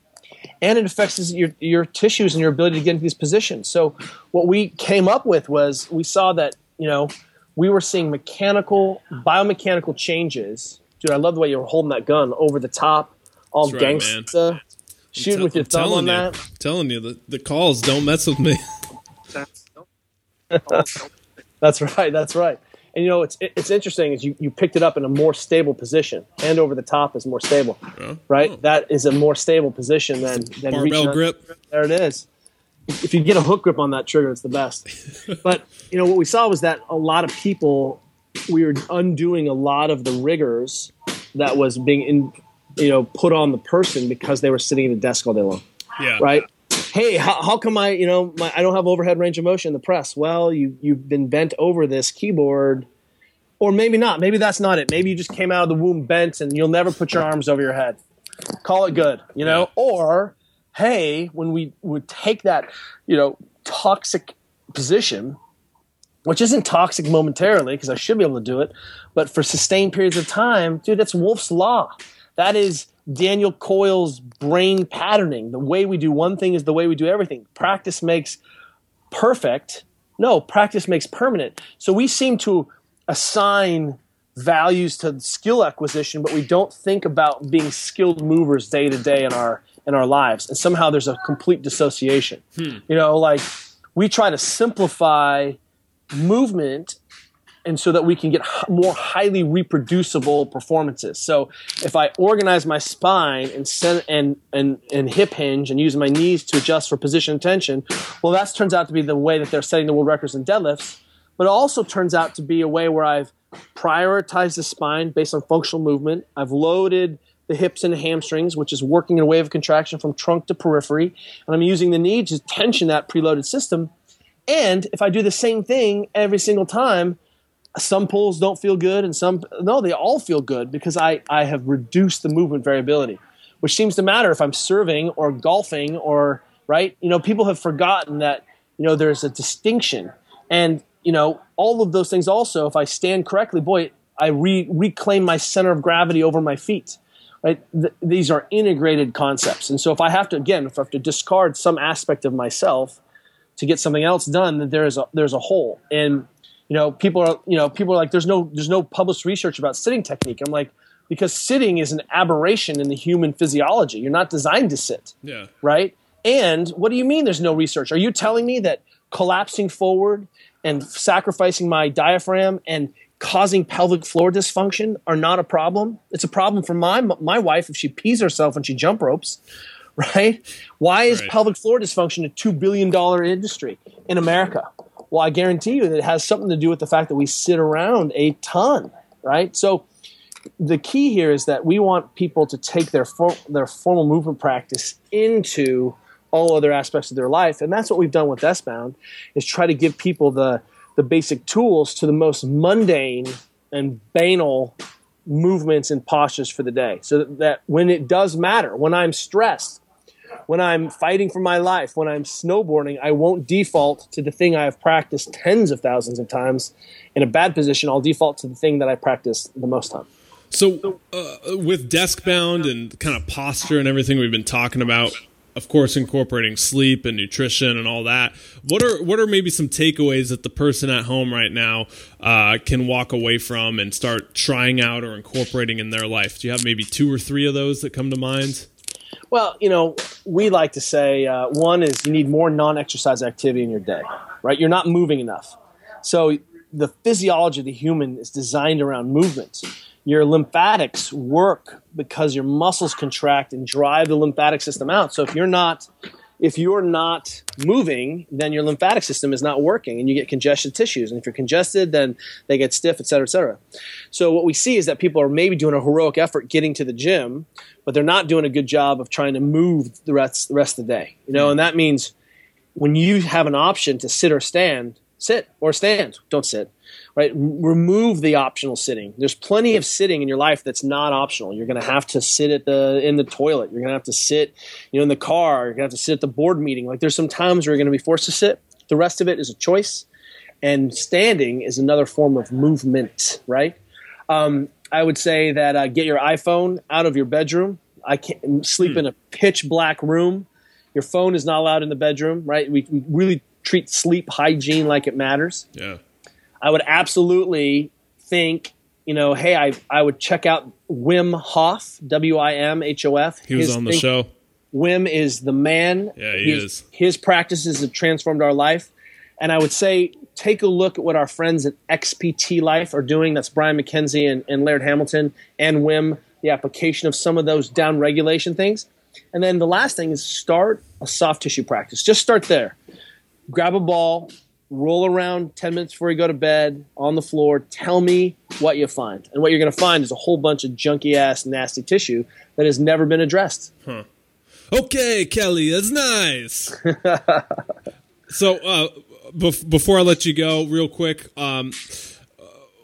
and it affects your, your tissues and your ability to get into these positions. So what we came up with was we saw that, you know, we were seeing mechanical, biomechanical changes. Dude, I love the way you were holding that gun over the top, all right, gangsta, shooting t- with your I'm thumb on you, that. I'm telling you, the, the calls don't mess with me. [laughs] that's right. That's right. And you know, it's it's interesting is you, you picked it up in a more stable position. Hand over the top is more stable, oh. right? Oh. That is a more stable position than than barbell grip. There it is. If you get a hook grip on that trigger, it's the best. [laughs] but you know what we saw was that a lot of people we were undoing a lot of the rigors that was being in, you know put on the person because they were sitting at a desk all day long. Yeah. Right hey, how, how come I, you know, my, I don't have overhead range of motion in the press? Well, you you've been bent over this keyboard, or maybe not. Maybe that's not it. Maybe you just came out of the womb bent, and you'll never put your arms over your head. Call it good, you know. Or hey, when we would take that, you know, toxic position, which isn't toxic momentarily because I should be able to do it, but for sustained periods of time, dude, that's Wolff's law. That is Daniel Coyle's brain patterning. The way we do one thing is the way we do everything. Practice makes perfect. No, practice makes permanent. So we seem to assign values to skill acquisition, but we don't think about being skilled movers day to day in our in our lives. And somehow there's a complete dissociation. Hmm. You know, like we try to simplify movement and so that we can get more highly reproducible performances. So if I organize my spine and send, and and and hip hinge and use my knees to adjust for position and tension, well, that turns out to be the way that they're setting the world records in deadlifts. But it also turns out to be a way where I've prioritized the spine based on functional movement. I've loaded the hips and hamstrings, which is working in a wave of contraction from trunk to periphery, and I'm using the knee to tension that preloaded system. And if I do the same thing every single time, some pulls don't feel good and some no they all feel good because i i have reduced the movement variability which seems to matter if i'm serving or golfing or right? You know people have forgotten that you know there's a distinction. And you know all of those things also if i stand correctly boy i re- reclaim my center of gravity over my feet right? Th- these are integrated concepts. And so if i have to again if i have to discard some aspect of myself to get something else done then there's a there's a hole. And you know, people are, you know, people are like, there's no, there's no published research about sitting technique. I'm like, because sitting is an aberration in the human physiology. You're not designed to sit. Yeah. Right. And what do you mean there's no research? Are you telling me that collapsing forward and sacrificing my diaphragm and causing pelvic floor dysfunction are not a problem? It's a problem for my my wife if she pees herself when she jump ropes, [laughs] right? Why is right. pelvic floor dysfunction a two billion dollar industry in America? Well, I guarantee you that it has something to do with the fact that we sit around a ton, right? So the key here is that we want people to take their for, their formal movement practice into all other aspects of their life, and that's what we've done with Desk Bound is try to give people the the basic tools to the most mundane and banal movements and postures for the day, so that, that when it does matter, when I'm stressed, when I'm fighting for my life, when I'm snowboarding, I won't default to the thing I have practiced tens of thousands of times. In a bad position, I'll default to the thing that I practice the most time. So, uh, with desk bound and kind of posture and everything we've been talking about, of course, incorporating sleep and nutrition and all that. What are what are maybe some takeaways that the person at home right now uh, can walk away from and start trying out or incorporating in their life? Do you have maybe two or three of those that come to mind? Well, you know, we like to say uh, one is you need more non-exercise activity in your day, right? You're not moving enough. So the physiology of the human is designed around movement. Your lymphatics work because your muscles contract and drive the lymphatic system out. So if you're not if you're not moving, then your lymphatic system is not working and you get congested tissues. And if you're congested, then they get stiff, et cetera, et cetera. So what we see is that people are maybe doing a heroic effort getting to the gym, but they're not doing a good job of trying to move the rest, the rest of the day. You know, and that means when you have an option to sit or stand, sit or stand, don't sit right? Remove the optional sitting. There's plenty of sitting in your life that's not optional. You're going to have to sit at the in the toilet. You're going to have to sit, you know, in the car. You're going to have to sit at the board meeting. Like there's some times where you're going to be forced to sit. The rest of it is a choice, and standing is another form of movement, right? Um, I would say that uh, get your iPhone out of your bedroom. I can't sleep hmm. in a pitch black room. Your phone is not allowed in the bedroom, right? We really treat sleep hygiene like it matters. Yeah. I would absolutely think, you know, hey, I I would check out Wim Hof, W I M H O F. He was his on the thing, show. Wim is the man. Yeah, he his, is. His practices have transformed our life. And I would say take a look at what our friends at XPT Life are doing. That's Brian McKenzie and, and Laird Hamilton and Wim, the application of some of those down regulation things. And then the last thing is start a soft tissue practice. Just start there. Grab a ball, roll around 10 minutes before you go to bed on the floor. Tell me what you find. And what you're going to find is a whole bunch of junky ass, nasty tissue that has never been addressed. Huh. Okay, Kelly, that's nice. [laughs] so, uh, bef- before I let you go, real quick, um,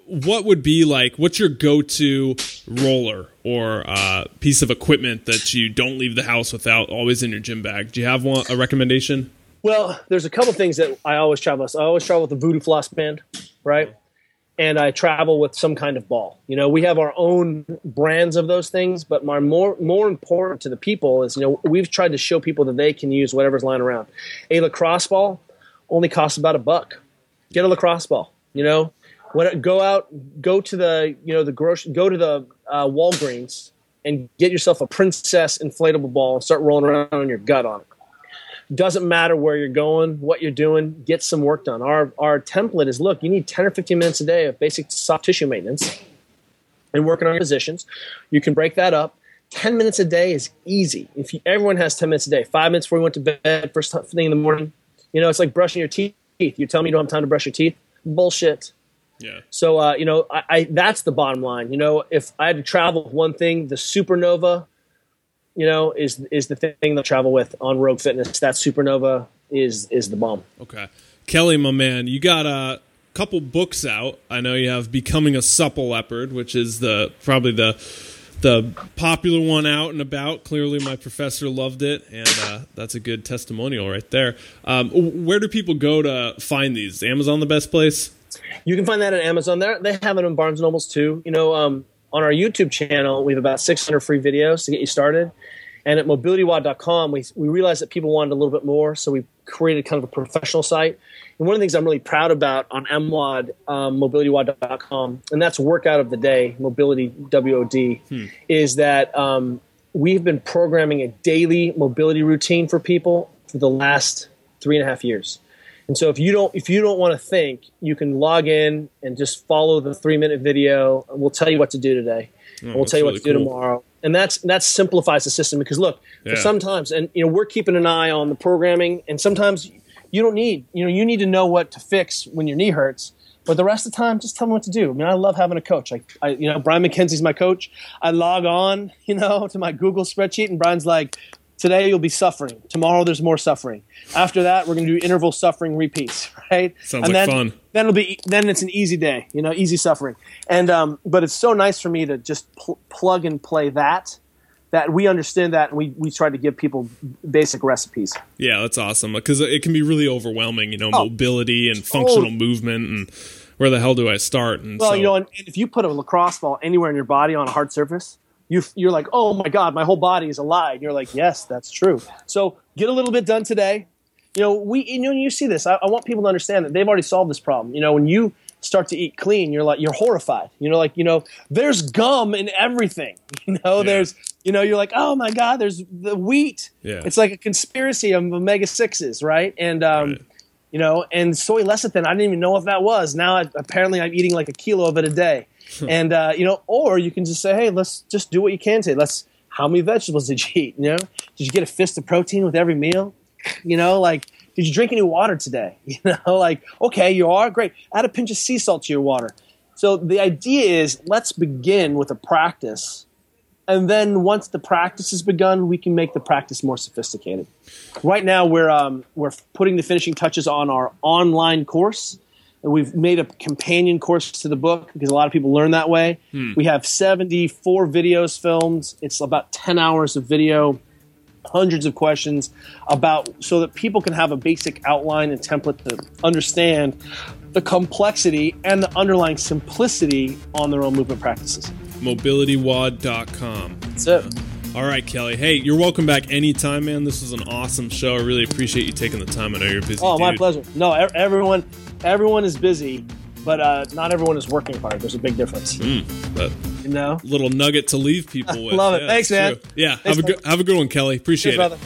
what would be like, what's your go to roller or uh, piece of equipment that you don't leave the house without, always in your gym bag? Do you have one, a recommendation? Well, there's a couple things that I always travel. with. I always travel with the Voodoo Floss band, right? And I travel with some kind of ball. You know, we have our own brands of those things, but my more more important to the people is, you know, we've tried to show people that they can use whatever's lying around. A lacrosse ball only costs about a buck. Get a lacrosse ball. You know, when go out, go to the you know the grocery, go to the uh, Walgreens and get yourself a princess inflatable ball and start rolling around on your gut on it Doesn't matter where you're going, what you're doing, get some work done. Our our template is look, you need 10 or 15 minutes a day of basic soft tissue maintenance and working on your positions. You can break that up. 10 minutes a day is easy. If you, everyone has 10 minutes a day, five minutes before you went to bed, first thing in the morning, you know, it's like brushing your teeth. You tell me you don't have time to brush your teeth. Bullshit. Yeah. So, uh, you know, I, I, that's the bottom line. You know, if I had to travel with one thing, the supernova, you know, is is the thing that I travel with on Rogue Fitness. That supernova is is the bomb. Okay, Kelly, my man, you got a couple books out. I know you have "Becoming a Supple Leopard," which is the probably the the popular one out and about. Clearly, my professor loved it, and uh, that's a good testimonial right there. Um, where do people go to find these? Amazon the best place? You can find that at Amazon. There, they have it in Barnes and Nobles too. You know, um, on our YouTube channel, we have about 600 free videos to get you started. And at mobilitywod.com, we, we realized that people wanted a little bit more, so we created kind of a professional site. And one of the things I'm really proud about on MWOD, um, mobilitywod.com, and that's workout of the day, mobility WOD, hmm. is that um, we've been programming a daily mobility routine for people for the last three and a half years. And so if you don't if you don't want to think, you can log in and just follow the three minute video. And we'll tell you what to do today. Oh, we'll tell you really what to cool. do tomorrow. And that's that simplifies the system because look, yeah. sometimes and you know we're keeping an eye on the programming, and sometimes you don't need you know you need to know what to fix when your knee hurts. But the rest of the time, just tell me what to do. I mean, I love having a coach. Like, I, you know, Brian McKenzie's my coach. I log on, [laughs] you know, to my Google spreadsheet, and Brian's like, Today you'll be suffering. Tomorrow there's more suffering. After that, we're going to do interval suffering repeats, [laughs] right? Sounds and like then, fun. Then it'll be then it's an easy day, you know, easy suffering. And um, but it's so nice for me to just pl- plug and play that that we understand that and we, we try to give people basic recipes. Yeah, that's awesome because it can be really overwhelming, you know, oh, mobility and functional oh. movement and where the hell do I start? And well, so, you know, and, and if you put a lacrosse ball anywhere in your body on a hard surface, you you're like, oh my god, my whole body is alive. And you're like, yes, that's true. So get a little bit done today. You know, we you know you see this. I, I want people to understand that they've already solved this problem. You know, when you start to eat clean, you're like you're horrified. You know, like you know, there's gum in everything. [laughs] You know, yeah. there's you know, you're like, oh my god, there's the wheat. Yeah. It's like a conspiracy of omega sixes, right? And um, right. you know, and soy lecithin. I didn't even know what that was. Now I, apparently I'm eating like a kilo of it a day. [laughs] and uh, you know, or you can just say, hey, let's just do what you can today. Let's how many vegetables did you eat? You know, did you get a fist of protein with every meal? You know, like did you drink any water today? [laughs] You know, like okay, you are great. Add a pinch of sea salt to your water. So the idea is let's begin with a practice. And then once the practice has begun, we can make the practice more sophisticated. Right now, we're um, we're putting the finishing touches on our online course, We've made a companion course to the book because a lot of people learn that way. Hmm. We have 74 videos filmed. It's about 10 hours of video, hundreds of questions about so that people can have a basic outline and template to understand the complexity and the underlying simplicity on their own movement practices. Mobilitywod.com. That's it. All right, Kelly. Hey, you're welcome back anytime, man. This was an awesome show. I really appreciate you taking the time. I know you're busy. Oh, dude. my pleasure. No, everyone, everyone is busy, but uh, not everyone is working hard. There's a big difference. Mm, but you know, little nugget to leave people [laughs] with. Love it. Yeah, Thanks, man. True. Yeah. Thanks, have a good have a good one, Kelly. Appreciate Cheers, it. Brother.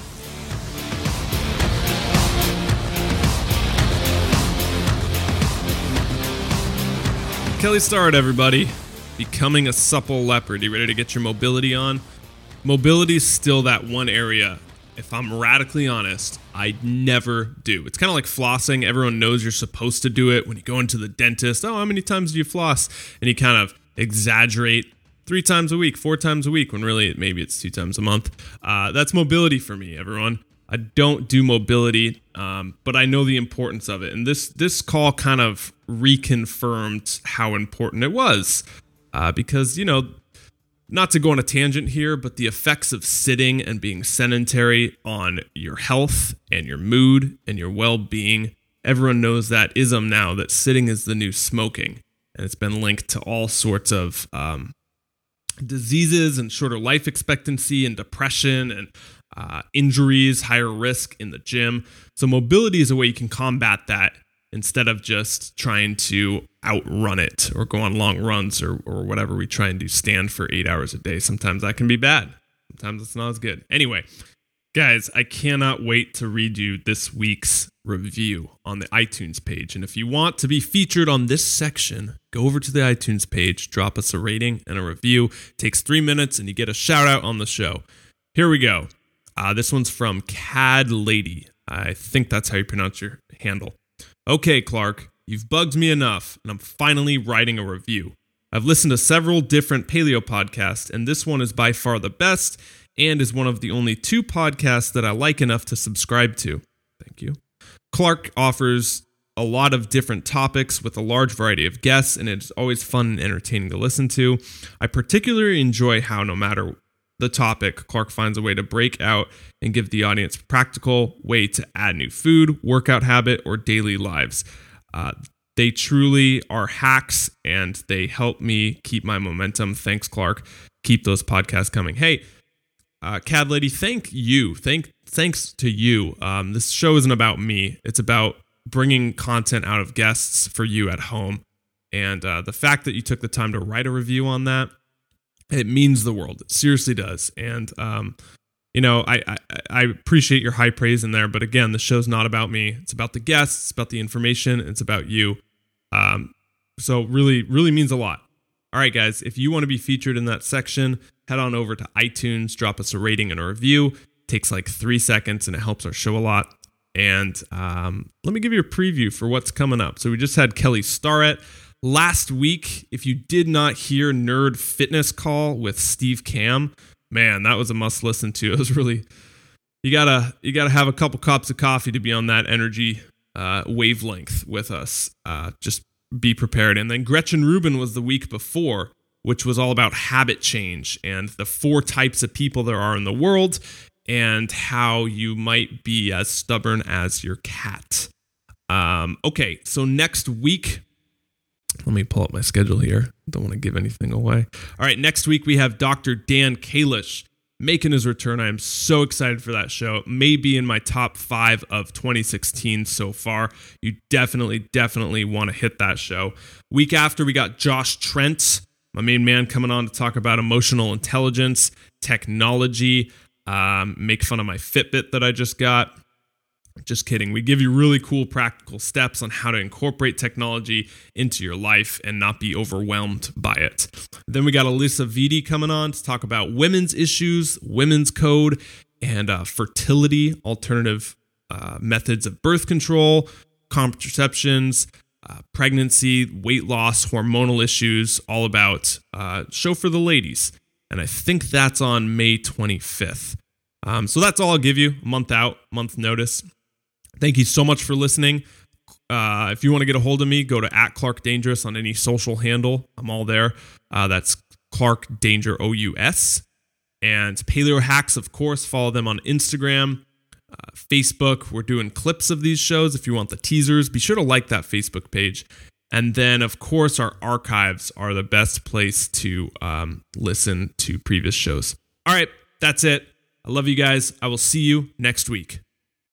Kelly Starrett, everybody. Becoming a supple leopard. You ready to get your mobility on? Mobility is still that one area if I'm radically honest, I never do. It's kind of like flossing. Everyone knows you're supposed to do it when you go into the dentist. Oh, how many times do you floss? And you kind of exaggerate three times a week, four times a week, when really maybe it's two times a month. Uh, that's mobility for me, everyone. I don't do mobility, um, but I know the importance of it. And this this call kind of reconfirmed how important it was, uh, because you know not to go on a tangent here, but the effects of sitting and being sedentary on your health and your mood and your well being. Everyone knows that ism now that sitting is the new smoking. And it's been linked to all sorts of um, diseases and shorter life expectancy and depression and uh, injuries, higher risk in the gym. So, mobility is a way you can combat that instead of just trying to outrun it or go on long runs or, or whatever we try and do stand for eight hours a day sometimes that can be bad sometimes it's not as good anyway Guys, I cannot wait to read you this week's review on the iTunes page. And if you want to be featured on this section, go over to the iTunes page, drop us a rating and a review. It takes three minutes and you get a shout out on the show. Here we go. Uh, this one's from Cad Lady. I think that's how you pronounce your handle. Okay, Clark, you've bugged me enough, and I'm finally writing a review. I've listened to several different paleo podcasts, and this one is by far the best and is one of the only two podcasts that I like enough to subscribe to. Thank you. Clark offers a lot of different topics with a large variety of guests, and it's always fun and entertaining to listen to. I particularly enjoy how, no matter the topic, Clark finds a way to break out and give the audience practical way to add new food, workout habit, or daily lives. Uh, they truly are hacks and they help me keep my momentum. Thanks, Clark. Keep those podcasts coming. Hey, uh, Cad Lady, thank you. Thank thanks to you. Um, this show isn't about me. It's about bringing content out of guests for you at home. And uh, the fact that you took the time to write a review on that, it means the world. It seriously does. And um, you know, I, I, I appreciate your high praise in there, but again, the show's not about me. It's about the guests. It's about the information. It's about you. Um, so really, really means a lot. All right, guys, if you want to be featured in that section, head on over to iTunes, drop us a rating and a review. It takes like three seconds and it helps our show a lot. And um, let me give you a preview for what's coming up. So we just had Kelly Starrett last week. If you did not hear Nerd Fitness Call with Steve Kamb, man, that was a must listen to. [laughs] It was really you gotta you gotta have a couple cups of coffee to be on that energy uh, wavelength with us. Uh, just be prepared. And then Gretchen Rubin was the week before, which was all about habit change and the four types of people there are in the world and how you might be as stubborn as your cat. Um, okay, so next week, let me pull up my schedule here. Don't want to give anything away. All right, next week we have Dr. Dan Kalish making his return. I am so excited for that show. It may be in my top five of 2016 so far. You definitely, definitely want to hit that show. Week after, we got Josh Trent, my main man, coming on to talk about emotional intelligence, technology, um, make fun of my Fitbit that I just got. Just kidding. We give you really cool practical steps on how to incorporate technology into your life and not be overwhelmed by it. Then we got Alisa Vitti coming on to talk about women's issues, women's code, and uh, fertility, alternative uh, methods of birth control, contraceptions, uh, pregnancy, weight loss, hormonal issues, all about uh, show for the ladies. And I think that's on May 25th. Um, so that's all I'll give you a month out, month notice. Thank you so much for listening. Uh, if you want to get a hold of me, go to at Clark Dangerous on any social handle. I'm all there. Uh, that's Clark Danger O U S. And Paleo Hacks, of course, follow them on Instagram, uh, Facebook. We're doing clips of these shows. If you want the teasers, be sure to like that Facebook page. And then, of course, our archives are the best place to um, listen to previous shows. All right, that's it. I love you guys. I will see you next week.